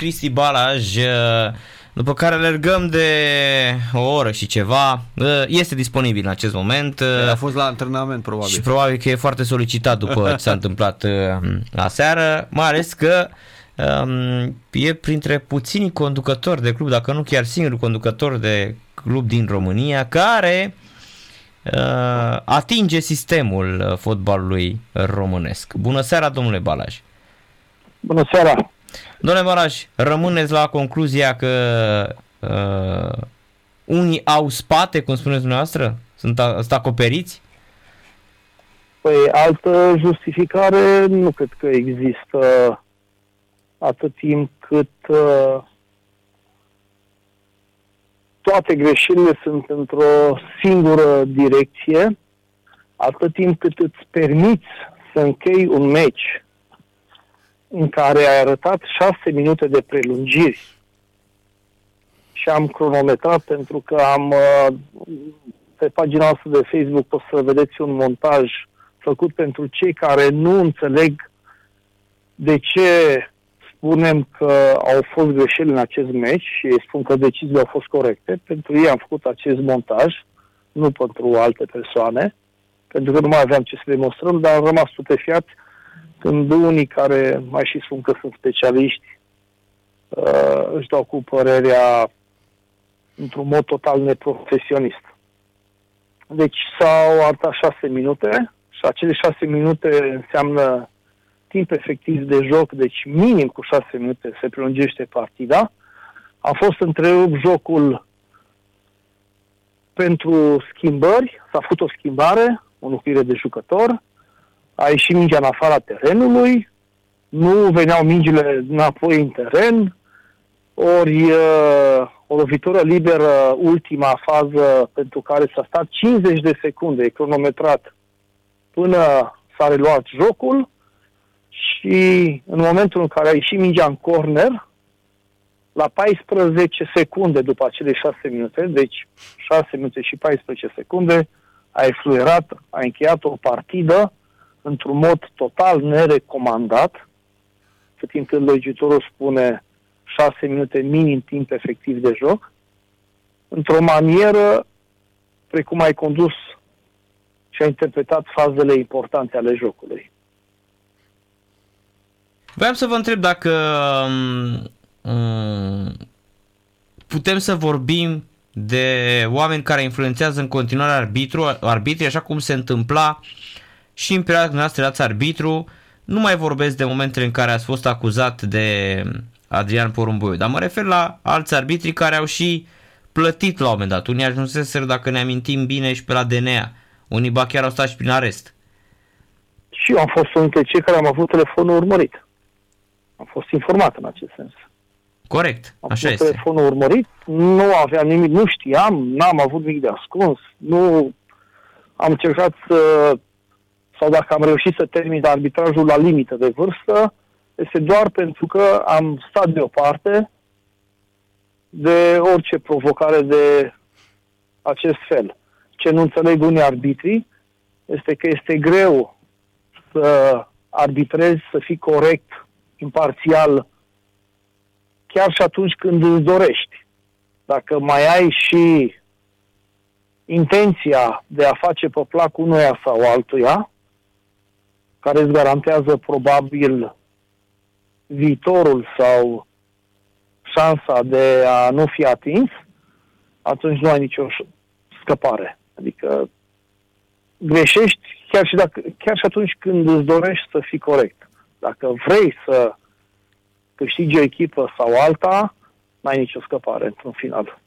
Cristi Balaj, uh, după care alergăm de o oră și ceva. Uh, este disponibil în acest moment. A fost la antrenament, probabil. Și probabil că e foarte solicitat după ce s-a întâmplat aseară, mai ales că um, e printre puținii conducători de club, dacă nu chiar singurul conducător de club din România, care uh, atinge sistemul fotbalului românesc. Bună seara, domnule Balaj! Bună seara! Domnule Balaj, rămâneți la concluzia că uh, unii au spate, cum spuneți dumneavoastră? Sunt, sunt acoperiți? Păi, altă justificare nu cred că există atât timp cât uh, toate greșelile sunt într-o singură direcție, atât timp cât îți permiți să închei un meci în care ai arătat șase minute de prelungiri și am cronometrat pentru că am uh, pe pagina noastră de Facebook poți să vedeți un montaj făcut pentru cei care nu înțeleg de ce spunem că au fost greșeli în acest meci și ei spun că deciziile au fost corecte. Pentru ei am făcut acest montaj, nu pentru alte persoane, pentru că nu mai aveam ce să demonstrăm, dar am rămas stupefiat când unii care mai și spun că sunt specialiști uh, își dau cu părerea într-un mod total neprofesionist. Deci s-au arătat șase minute și acele șase minute înseamnă timp efectiv de joc, deci minim cu șase minute se prelungește partida. A fost întrerupt jocul pentru schimbări, s-a făcut o schimbare, o nucire de jucător, a ieșit mingea în afara terenului, nu veneau mingile înapoi în teren, ori uh, o lovitură liberă, ultima fază pentru care s-a stat 50 de secunde, e cronometrat, până s-a reluat jocul, și în momentul în care a ieșit mingea în corner, la 14 secunde după acele 6 minute, deci 6 minute și 14 secunde, a efluerat, a încheiat o partidă într-un mod total nerecomandat, cât timp când legiuitorul spune 6 minute minim timp efectiv de joc, într-o manieră precum ai condus și a interpretat fazele importante ale jocului. Vreau să vă întreb dacă um, putem să vorbim de oameni care influențează în continuare arbitru, arbitrii, așa cum se întâmpla și în perioada când ați erați arbitru. Nu mai vorbesc de momentele în care ați fost acuzat de Adrian Porumboiu, dar mă refer la alți arbitri care au și plătit la un moment dat. Unii ajunseseră, dacă ne amintim bine, și pe la DNA. Unii ba chiar au stat și prin arest. Și eu am fost unul dintre cei care am avut telefonul urmărit. Am fost informat în acest sens. Corect, am așa este. telefonul urmărit, nu aveam nimic, nu știam, n-am avut nimic de ascuns, nu am încercat să, sau dacă am reușit să termin arbitrajul la limită de vârstă, este doar pentru că am stat deoparte de orice provocare de acest fel. Ce nu înțeleg unii arbitri este că este greu să arbitrezi, să fii corect imparțial chiar și atunci când îți dorești. Dacă mai ai și intenția de a face pe plac unuia sau altuia, care îți garantează probabil viitorul sau șansa de a nu fi atins, atunci nu ai nicio scăpare. Adică greșești chiar și, dacă, chiar și atunci când îți dorești să fii corect. Dacă vrei să câștigi o echipă sau alta, n-ai nicio scăpare într-un final.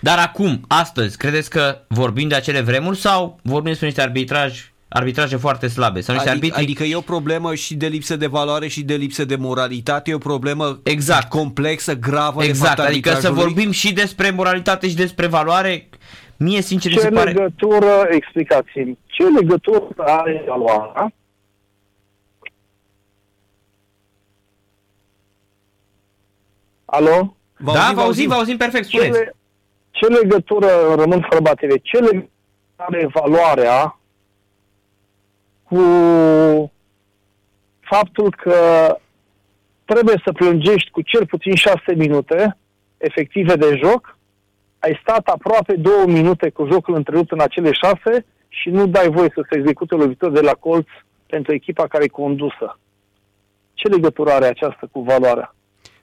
Dar acum, astăzi, credeți că vorbim de acele vremuri sau vorbim despre niște arbitraj arbitraje foarte slabe. Sau niște adică, arbitri... adică e o problemă și de lipsă de valoare și de lipsă de moralitate, e o problemă exact. complexă, gravă. Exact, adică să vorbim și despre moralitate și despre valoare, mie sincer ce se pare... Ce legătură, explicați-mi, ce legătură are valoarea Alo? Vă da, vă auzim, vă auzim perfect, spuneți. Ce, ce legătură, rămân fără baterie, ce legătură are valoarea cu faptul că trebuie să plângești cu cel puțin șase minute efective de joc, ai stat aproape două minute cu jocul întrerupt în acele șase și nu dai voie să se execute lovitură de la colț pentru echipa care e condusă. Ce legătură are aceasta cu valoarea?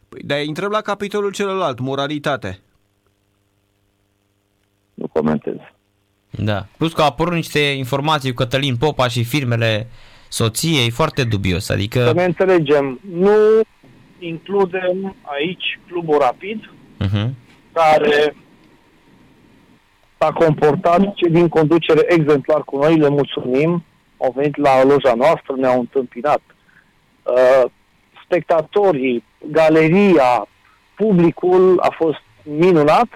Păi, dar intrăm la capitolul celălalt, moralitate. Nu comentez. Da. Plus că au apărut niște informații cu Cătălin Popa și firmele soției foarte dubios. Adică... Să ne înțelegem, nu includem aici clubul rapid, Uh-huh. care s-a comportat cei din conducere exemplar cu noi, le mulțumim, au venit la loja noastră, ne-au întâmpinat. Uh, spectatorii, galeria, publicul a fost minunat,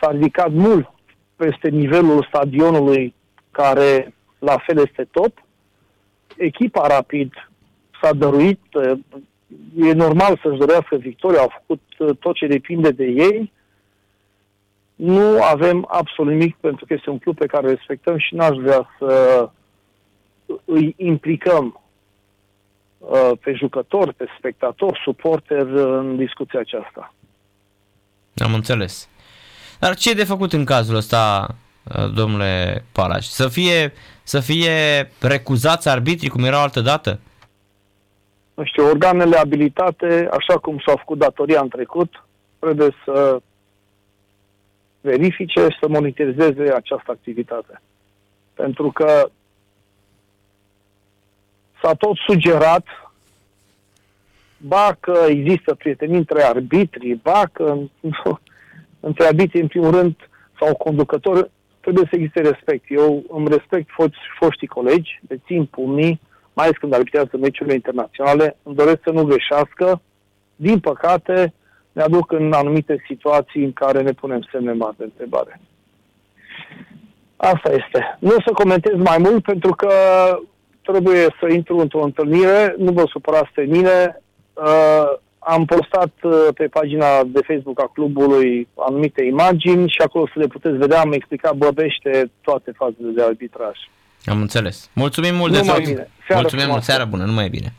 s-a ridicat mult peste nivelul stadionului care la fel este top. Echipa Rapid s-a dăruit, uh, e normal să-și dorească victoria, au făcut uh, tot ce depinde de ei. Nu avem absolut nimic pentru că este un club pe care îl respectăm și n-aș vrea să îi implicăm uh, pe jucători, pe spectatori, suporter în discuția aceasta. Am înțeles. Dar ce e de făcut în cazul ăsta, uh, domnule Palaș? Să fie, să fie recuzați arbitrii cum erau altă dată? Nu știu, organele abilitate, așa cum s-au făcut datoria în trecut, trebuie să verifice și să monitorizeze această activitate. Pentru că s-a tot sugerat ba că există prietenii între arbitri, ba că între arbitri, în primul rând, sau conducători, trebuie să existe respect. Eu îmi respect foști, foștii colegi, de țin pumnii, mai ales când arbitrează meciurile internaționale, îmi doresc să nu greșească. Din păcate, ne aduc în anumite situații în care ne punem semne mari de întrebare. Asta este. Nu o să comentez mai mult pentru că trebuie să intru într-o întâlnire, nu vă supărați pe mine. Uh, am postat uh, pe pagina de Facebook a clubului anumite imagini și acolo să le puteți vedea, am explicat băbește toate fazele de arbitraj. Am înțeles. Mulțumim mult de Numai tot. bine. Seară Mulțumim mult, frumoasă. seară bună, numai bine.